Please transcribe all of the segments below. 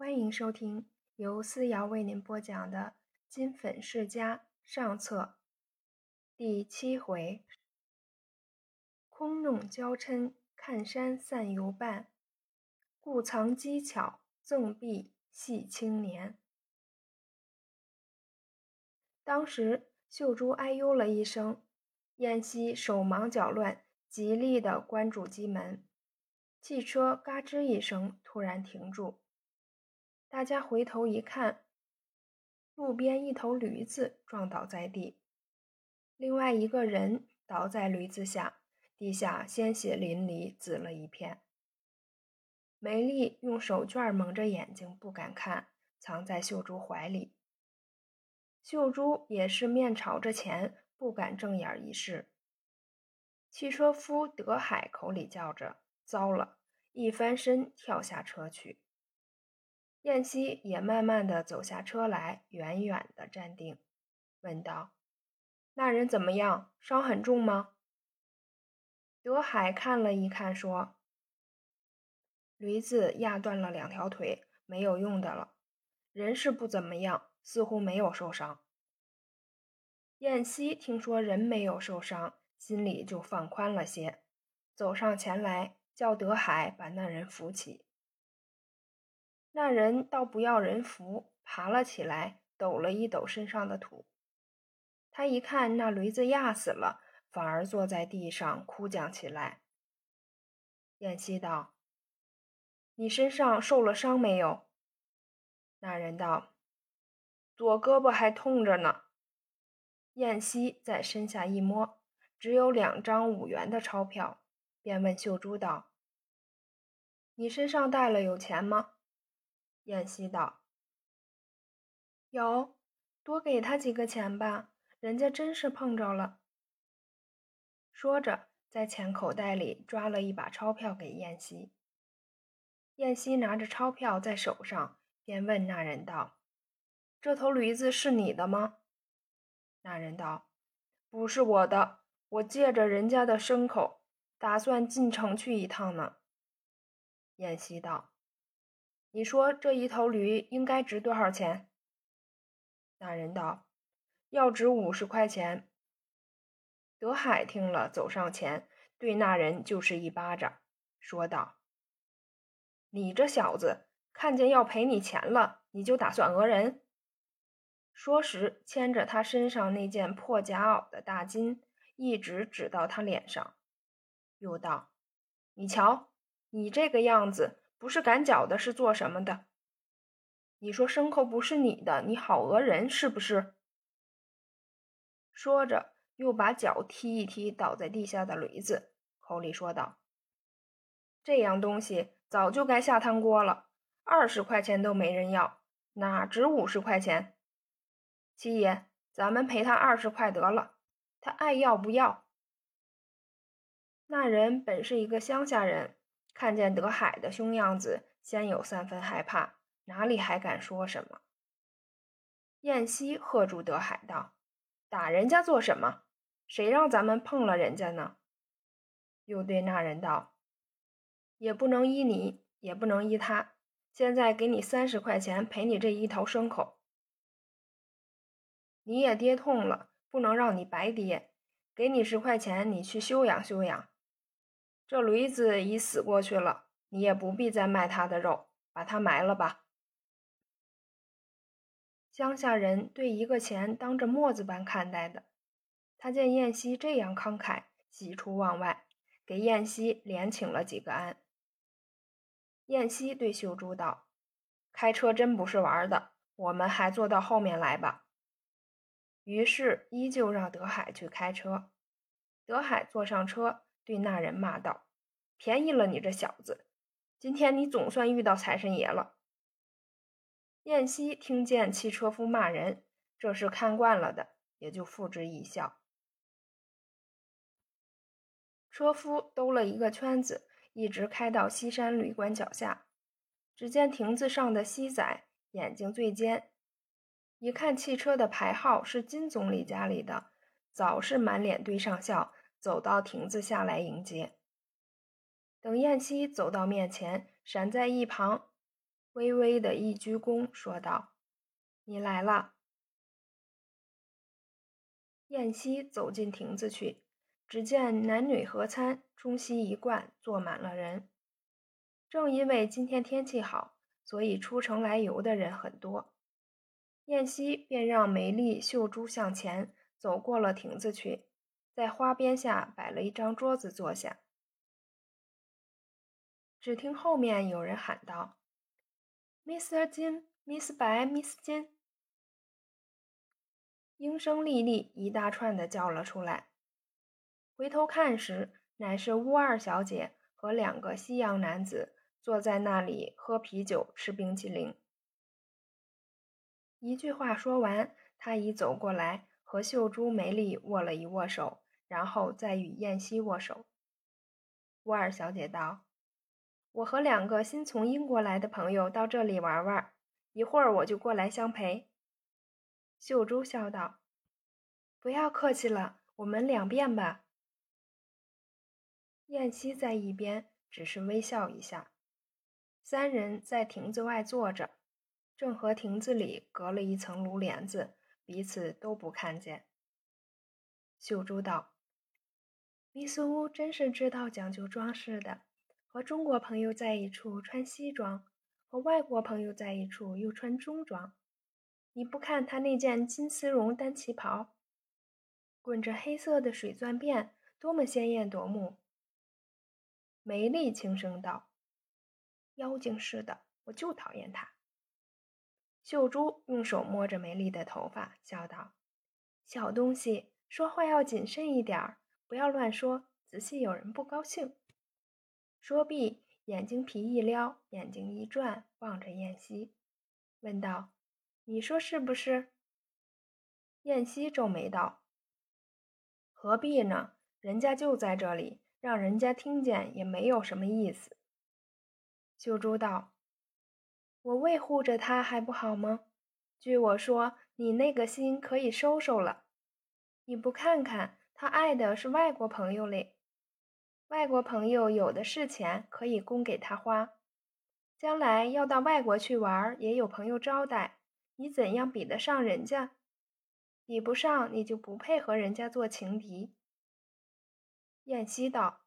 欢迎收听由思瑶为您播讲的《金粉世家》上册第七回：空弄娇嗔，看山散游伴；故藏机巧，赠婢戏青年。当时秀珠哎呦了一声，燕西手忙脚乱，极力地关住机门。汽车嘎吱一声，突然停住。大家回头一看，路边一头驴子撞倒在地，另外一个人倒在驴子下，地下鲜血淋漓，紫了一片。梅丽用手绢蒙着眼睛，不敢看，藏在秀珠怀里。秀珠也是面朝着前，不敢正眼一视。汽车夫德海口里叫着：“糟了！”一翻身跳下车去。燕西也慢慢的走下车来，远远的站定，问道：“那人怎么样？伤很重吗？”德海看了一看，说：“驴子压断了两条腿，没有用的了。人是不怎么样，似乎没有受伤。”燕西听说人没有受伤，心里就放宽了些，走上前来，叫德海把那人扶起。那人倒不要人扶，爬了起来，抖了一抖身上的土。他一看那驴子压死了，反而坐在地上哭讲起来。燕西道：“你身上受了伤没有？”那人道：“左胳膊还痛着呢。”燕西在身下一摸，只有两张五元的钞票，便问秀珠道：“你身上带了有钱吗？”燕西道：“有，多给他几个钱吧，人家真是碰着了。”说着，在钱口袋里抓了一把钞票给燕西。燕西拿着钞票在手上，便问那人道：“这头驴子是你的吗？”那人道：“不是我的，我借着人家的牲口，打算进城去一趟呢。”燕西道。你说这一头驴应该值多少钱？那人道：“要值五十块钱。”德海听了，走上前，对那人就是一巴掌，说道：“你这小子，看见要赔你钱了，你就打算讹人？”说时，牵着他身上那件破夹袄的大襟，一直指到他脸上，又道：“你瞧，你这个样子。”不是赶脚的，是做什么的？你说牲口不是你的，你好讹人是不是？说着，又把脚踢一踢倒在地下的驴子，口里说道：“这样东西早就该下汤锅了，二十块钱都没人要，哪值五十块钱？七爷，咱们赔他二十块得了，他爱要不要？”那人本是一个乡下人。看见德海的凶样子，先有三分害怕，哪里还敢说什么？燕西喝住德海道：“打人家做什么？谁让咱们碰了人家呢？”又对那人道：“也不能依你，也不能依他。现在给你三十块钱赔你这一头牲口，你也跌痛了，不能让你白跌。给你十块钱，你去休养休养。”这驴子已死过去了，你也不必再卖他的肉，把它埋了吧。乡下人对一个钱当着墨子般看待的，他见燕西这样慷慨，喜出望外，给燕西连请了几个安。燕西对秀珠道：“开车真不是玩的，我们还坐到后面来吧。”于是依旧让德海去开车。德海坐上车。对那人骂道：“便宜了你这小子！今天你总算遇到财神爷了。”燕西听见汽车夫骂人，这是看惯了的，也就付之一笑。车夫兜了一个圈子，一直开到西山旅馆脚下。只见亭子上的西仔眼睛最尖，一看汽车的牌号是金总理家里的，早是满脸堆上笑。走到亭子下来迎接。等燕西走到面前，闪在一旁，微微的一鞠躬，说道：“你来了。”燕西走进亭子去，只见男女合餐，中西一贯，坐满了人。正因为今天天气好，所以出城来游的人很多。燕西便让梅丽、秀珠向前走过了亭子去，在花边下摆了一张桌子坐下。只听后面有人喊道：“Mr. 金，Miss 白，Miss 金。”应声丽丽一大串的叫了出来。回头看时，乃是乌二小姐和两个西洋男子坐在那里喝啤酒、吃冰淇淋。一句话说完，他已走过来和秀珠、梅丽握了一握手，然后再与燕西握手。乌尔小姐道：“我和两个新从英国来的朋友到这里玩玩，一会儿我就过来相陪。”秀珠笑道：“不要客气了，我们两遍吧。”燕西在一边只是微笑一下。三人在亭子外坐着，正和亭子里隔了一层炉帘子，彼此都不看见。秀珠道：“Miss 乌真是知道讲究装饰的，和中国朋友在一处穿西装，和外国朋友在一处又穿中装。”你不看他那件金丝绒单旗袍，滚着黑色的水钻辫，多么鲜艳夺目！梅丽轻声道：“妖精似的，我就讨厌他。”秀珠用手摸着梅丽的头发，笑道：“小东西，说话要谨慎一点儿，不要乱说，仔细有人不高兴。”说毕，眼睛皮一撩，眼睛一转，望着燕西，问道。你说是不是？燕西皱眉道：“何必呢？人家就在这里，让人家听见也没有什么意思。”秀珠道：“我为护着他还不好吗？据我说，你那个心可以收收了。你不看看，他爱的是外国朋友嘞。外国朋友有的是钱，可以供给他花。将来要到外国去玩，也有朋友招待。”你怎样比得上人家？比不上，你就不配和人家做情敌。燕西道：“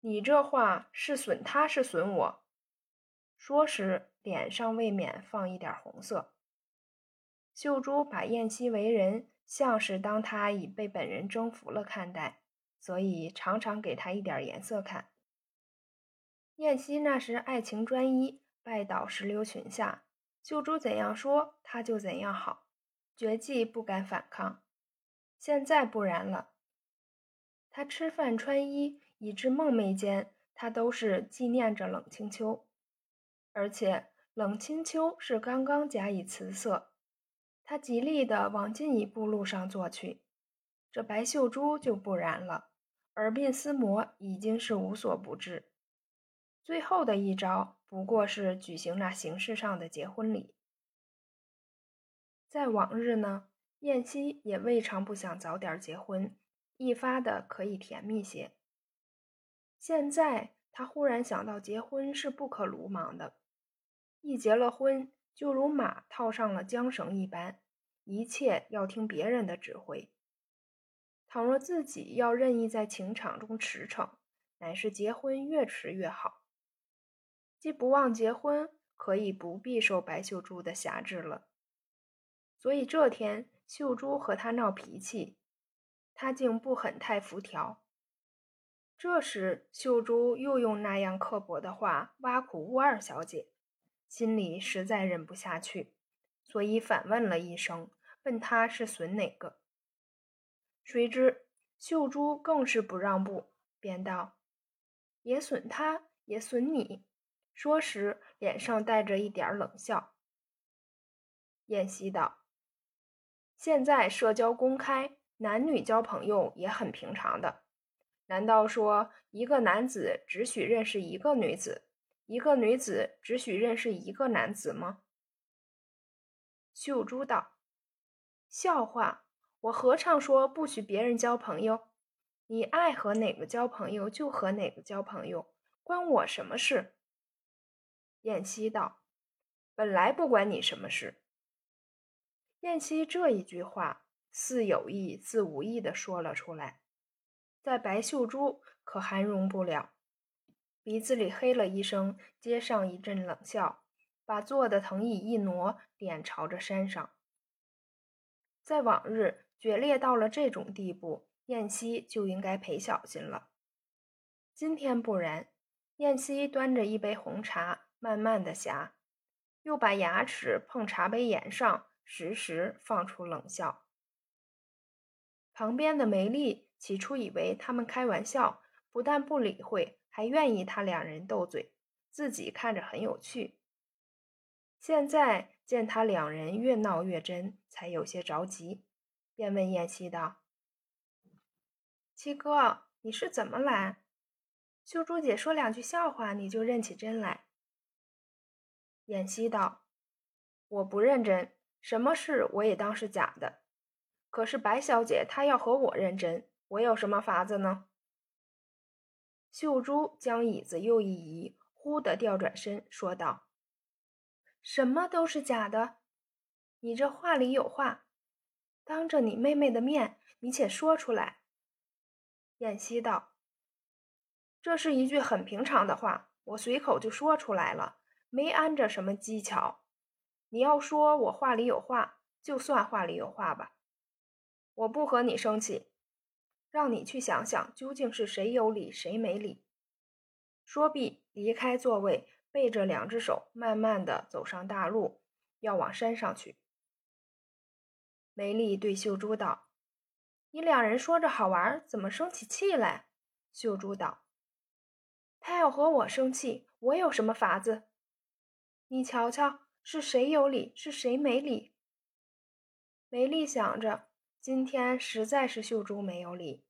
你这话是损他，是损我。”说时，脸上未免放一点红色。秀珠把燕西为人，像是当他已被本人征服了看待，所以常常给他一点颜色看。燕西那时爱情专一，拜倒石榴裙下。秀珠怎样说，他就怎样好，绝技不敢反抗。现在不然了，他吃饭穿衣，以致梦寐间，他都是纪念着冷清秋，而且冷清秋是刚刚加以辞色，他极力的往进一步路上做去。这白秀珠就不然了，耳鬓厮磨已经是无所不至。最后的一招不过是举行那形式上的结婚礼。在往日呢，燕西也未尝不想早点结婚，一发的可以甜蜜些。现在他忽然想到，结婚是不可鲁莽的，一结了婚，就如马套上了缰绳一般，一切要听别人的指挥。倘若自己要任意在情场中驰骋，乃是结婚越迟越好。既不忘结婚，可以不必受白秀珠的辖制了。所以这天，秀珠和他闹脾气，他竟不很太服调。这时，秀珠又用那样刻薄的话挖苦乌二小姐，心里实在忍不下去，所以反问了一声，问他是损哪个。谁知秀珠更是不让步，便道：“也损他，也损你。”说时，脸上带着一点冷笑。燕西道：“现在社交公开，男女交朋友也很平常的。难道说一个男子只许认识一个女子，一个女子只许认识一个男子吗？”秀珠道：“笑话！我何尝说不许别人交朋友？你爱和哪个交朋友就和哪个交朋友，关我什么事？”燕西道：“本来不关你什么事。”燕西这一句话似有意似无意的说了出来，在白秀珠可含容不了，鼻子里嘿了一声，接上一阵冷笑，把坐的藤椅一挪，脸朝着山上。在往日决裂到了这种地步，燕西就应该赔小心了。今天不然，燕西端着一杯红茶，慢慢的呷，又把牙齿碰茶杯沿上。时时放出冷笑。旁边的梅丽起初以为他们开玩笑，不但不理会，还愿意他两人斗嘴，自己看着很有趣。现在见他两人越闹越真，才有些着急，便问燕西道：“七哥，你是怎么来？秀珠姐说两句笑话，你就认起真来？”燕西道：“我不认真。”什么事我也当是假的，可是白小姐她要和我认真，我有什么法子呢？秀珠将椅子又一移，忽地调转身说道：“什么都是假的？你这话里有话，当着你妹妹的面，你且说出来。”燕西道：“这是一句很平常的话，我随口就说出来了，没安着什么技巧。”你要说我话里有话，就算话里有话吧。我不和你生气，让你去想想究竟是谁有理谁没理。说毕，离开座位，背着两只手，慢慢的走上大路，要往山上去。梅丽对秀珠道：“你两人说着好玩，怎么生起气来？”秀珠道：“他要和我生气，我有什么法子？你瞧瞧。”是谁有理，是谁没理？梅丽想着，今天实在是秀珠没有理，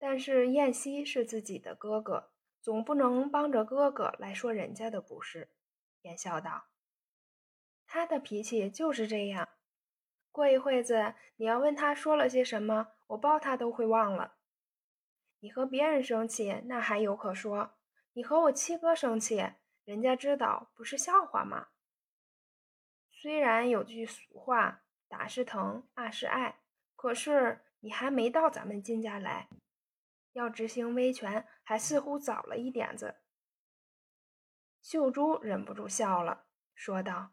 但是燕西是自己的哥哥，总不能帮着哥哥来说人家的不是。便笑道：“他的脾气就是这样，过一会子你要问他说了些什么，我包他都会忘了。你和别人生气，那还有可说；你和我七哥生气，人家知道不是笑话吗？”虽然有句俗话“打是疼，骂是爱”，可是你还没到咱们金家来，要执行威权，还似乎早了一点子。秀珠忍不住笑了，说道：“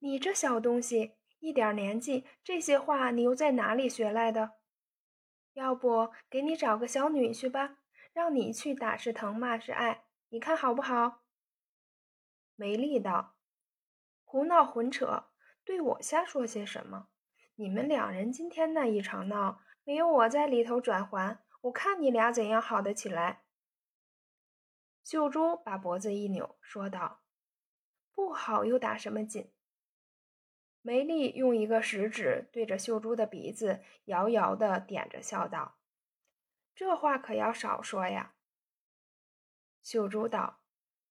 你这小东西，一点年纪，这些话你又在哪里学来的？要不给你找个小女婿吧，让你去打是疼，骂是爱，你看好不好？”梅丽道。胡闹混扯，对我瞎说些什么？你们两人今天那一场闹，没有我在里头转环，我看你俩怎样好得起来？秀珠把脖子一扭，说道：“不好又打什么紧？”梅丽用一个食指对着秀珠的鼻子摇摇的点着，笑道：“这话可要少说呀。”秀珠道：“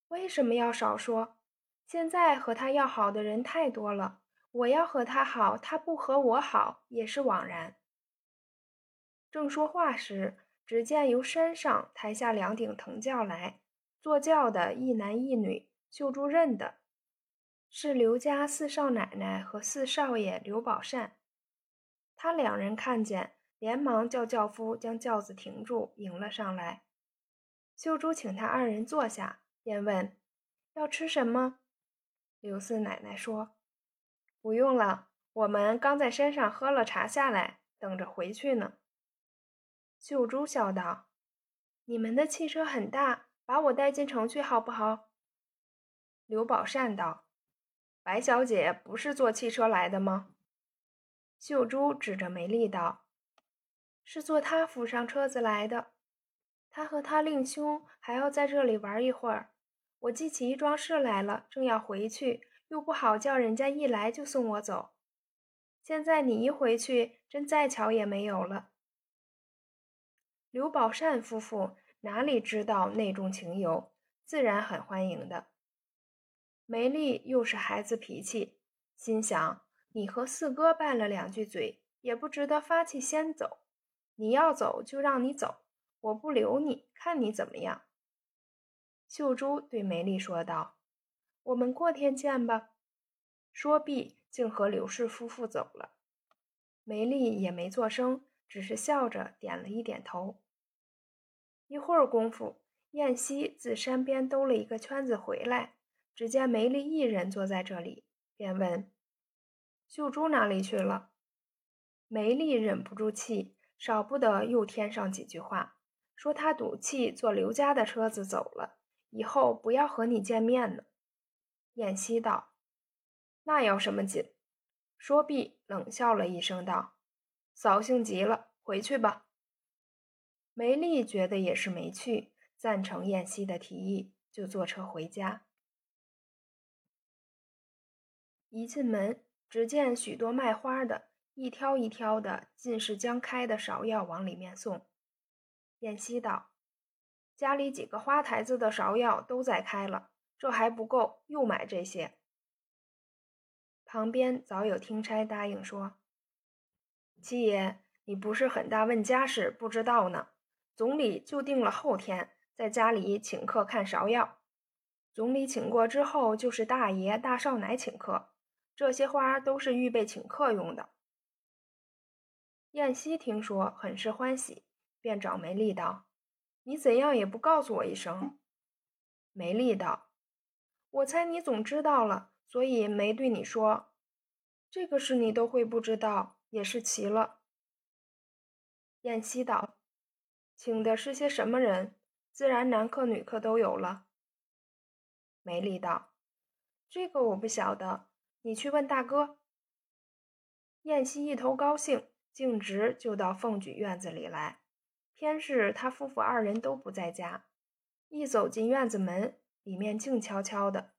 为什么要少说？”现在和他要好的人太多了，我要和他好，他不和我好也是枉然。正说话时，只见由山上抬下两顶藤轿来，坐轿的一男一女，秀珠认的，是刘家四少奶奶和四少爷刘宝善。他两人看见，连忙叫轿夫将轿子停住，迎了上来。秀珠请他二人坐下，便问：“要吃什么？”刘四奶奶说：“不用了，我们刚在山上喝了茶下来，等着回去呢。”秀珠笑道：“你们的汽车很大，把我带进城去好不好？”刘宝善道：“白小姐不是坐汽车来的吗？”秀珠指着梅丽道：“是坐他府上车子来的，他和他令兄还要在这里玩一会儿。”我记起一桩事来了，正要回去，又不好叫人家一来就送我走。现在你一回去，真再巧也没有了。刘宝善夫妇哪里知道内种情由，自然很欢迎的。梅丽又是孩子脾气，心想：你和四哥拌了两句嘴，也不值得发气先走。你要走就让你走，我不留你，看你怎么样。秀珠对梅丽说道：“我们过天见吧。”说毕，竟和刘氏夫妇走了。梅丽也没作声，只是笑着点了一点头。一会儿功夫，燕西自山边兜了一个圈子回来，只见梅丽一人坐在这里，便问：“秀珠哪里去了？”梅丽忍不住气，少不得又添上几句话，说她赌气坐刘家的车子走了，以后不要和你见面呢。燕西道：“那要什么紧？”说毕，冷笑了一声，道：“扫兴极了，回去吧。”梅丽觉得也是没趣，赞成燕西的提议，就坐车回家。一进门，只见许多卖花的，一挑一挑的，尽是将开的芍药往里面送。燕西道：“家里几个花台子的芍药都在开了。”这还不够，又买这些。旁边早有听差答应说：“七爷，你不是很大问家事，不知道呢。总理就定了后天在家里请客看芍药。总理请过之后，就是大爷大少奶请客。这些花都是预备请客用的。”燕西听说，很是欢喜，便找梅丽道：“你怎样也不告诉我一声？”梅丽道。我猜你总知道了，所以没对你说。这个事你都会不知道，也是奇了。燕西道：“请的是些什么人？自然男客女客都有了。”梅丽道：“这个我不晓得，你去问大哥。”燕西一头高兴，径直就到凤举院子里来。偏是他夫妇二人都不在家，一走进院子门。里面静悄悄的，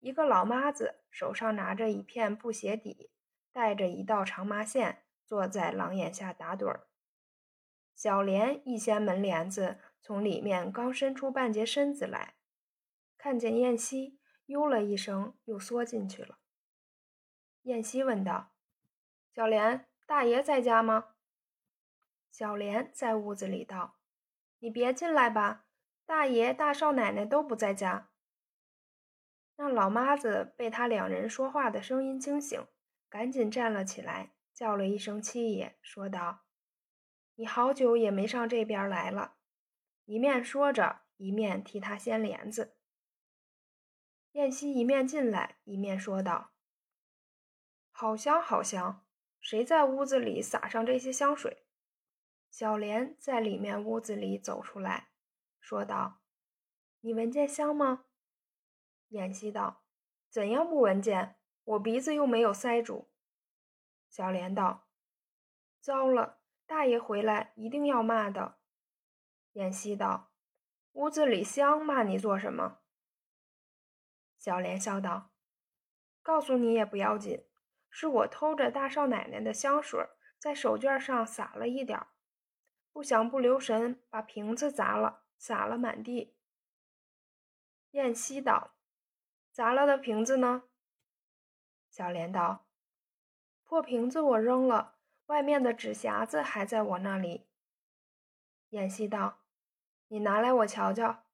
一个老妈子手上拿着一片布鞋底，带着一道长麻线，坐在廊檐下打盹儿。小莲一掀门帘子，从里面刚伸出半截身子来，看见燕西，哟了一声，又缩进去了。燕西问道：“小莲，大爷在家吗？”小莲在屋子里道：“你别进来吧。”大爷、大少奶奶都不在家。那老妈子被他两人说话的声音惊醒，赶紧站了起来，叫了一声“七爷”，说道：“你好久也没上这边来了。”一面说着，一面替他掀帘子。燕西一面进来，一面说道：“好香，好香！谁在屋子里撒上这些香水？”小莲在里面屋子里走出来。说道：“你闻见香吗？”燕西道：“怎样不闻见？我鼻子又没有塞住。”小莲道：“糟了，大爷回来一定要骂的。”燕西道：“屋子里香，骂你做什么？”小莲笑道：“告诉你也不要紧，是我偷着大少奶奶的香水，在手绢上撒了一点儿，不想不留神把瓶子砸了。”洒了满地。燕西道：“砸了的瓶子呢？”小莲道：“破瓶子我扔了，外面的纸匣子还在我那里。”燕西道：“你拿来我瞧瞧。”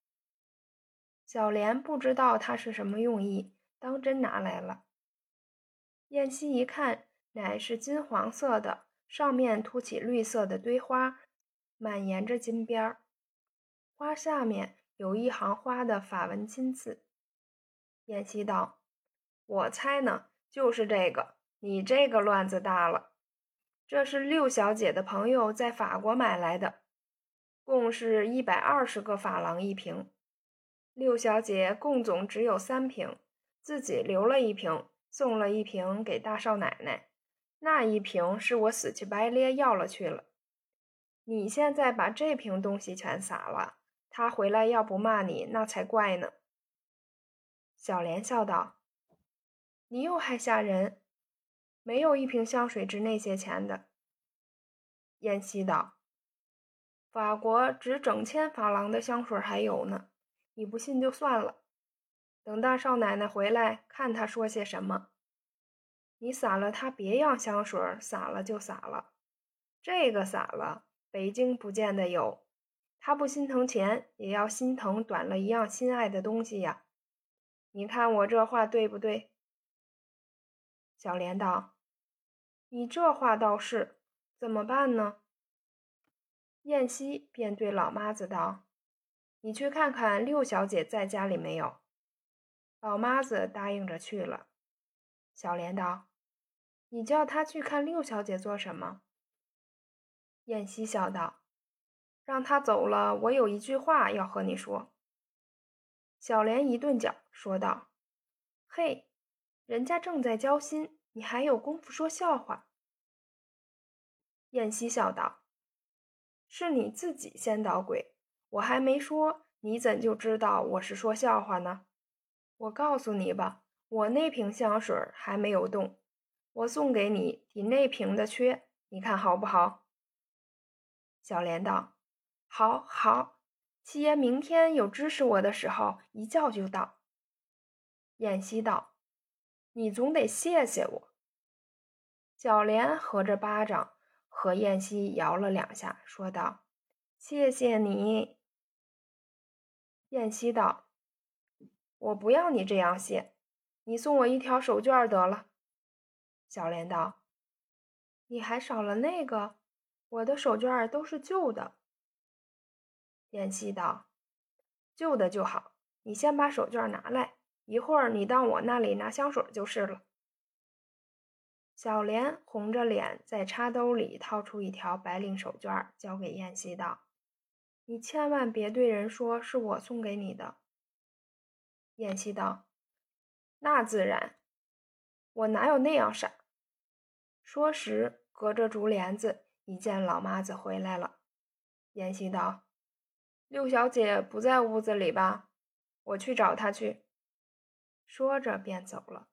小莲不知道他是什么用意，当真拿来了。燕西一看，乃是金黄色的，上面凸起绿色的堆花，满沿着金边儿。花下面有一行花的法文金字。燕西道：“我猜呢，就是这个。你这个乱子大了。这是六小姐的朋友在法国买来的，共是一百二十个法郎一瓶。六小姐共总只有三瓶，自己留了一瓶，送了一瓶给大少奶奶。那一瓶是我死乞白咧要了去了。你现在把这瓶东西全撒了。”他回来要不骂你，那才怪呢。小莲笑道：“你又还吓人，没有一瓶香水值那些钱的。”燕西道：“法国值整千法郎的香水还有呢，你不信就算了。等大少奶奶回来，看她说些什么。你撒了他别样香水，撒了就撒了，这个撒了，北京不见得有。”他不心疼钱，也要心疼短了一样心爱的东西呀。你看我这话对不对？小莲道：“你这话倒是，怎么办呢？”燕西便对老妈子道：“你去看看六小姐在家里没有。”老妈子答应着去了。小莲道：“你叫她去看六小姐做什么？”燕西笑道：“让她走了，我有一句话要和你说。”小莲一顿脚，说道：“嘿。”人家正在交心，你还有功夫说笑话？燕西笑道：“是你自己先捣鬼，我还没说，你怎就知道我是说笑话呢？我告诉你吧，我那瓶香水还没有动，我送给你抵那瓶的缺，你看好不好？”小莲道：“好，好，七爷明天有支持我的时候，一叫就到。”燕西道。你总得谢谢我。小莲合着巴掌和燕西摇了两下，说道：“谢谢你。”燕西道：“我不要你这样谢，你送我一条手绢得了。”小莲道：“你还少了那个，我的手绢都是旧的。”燕西道：“旧的就好，你先把手绢拿来。”一会儿你到我那里拿香水就是了。小莲红着脸在插兜里掏出一条白领手绢，交给燕西道：“你千万别对人说是我送给你的。”燕西道：“那自然，我哪有那样傻。”说时，隔着竹帘子，一见老妈子回来了。燕西道：“六小姐不在屋子里吧？我去找她去。”说着便走了。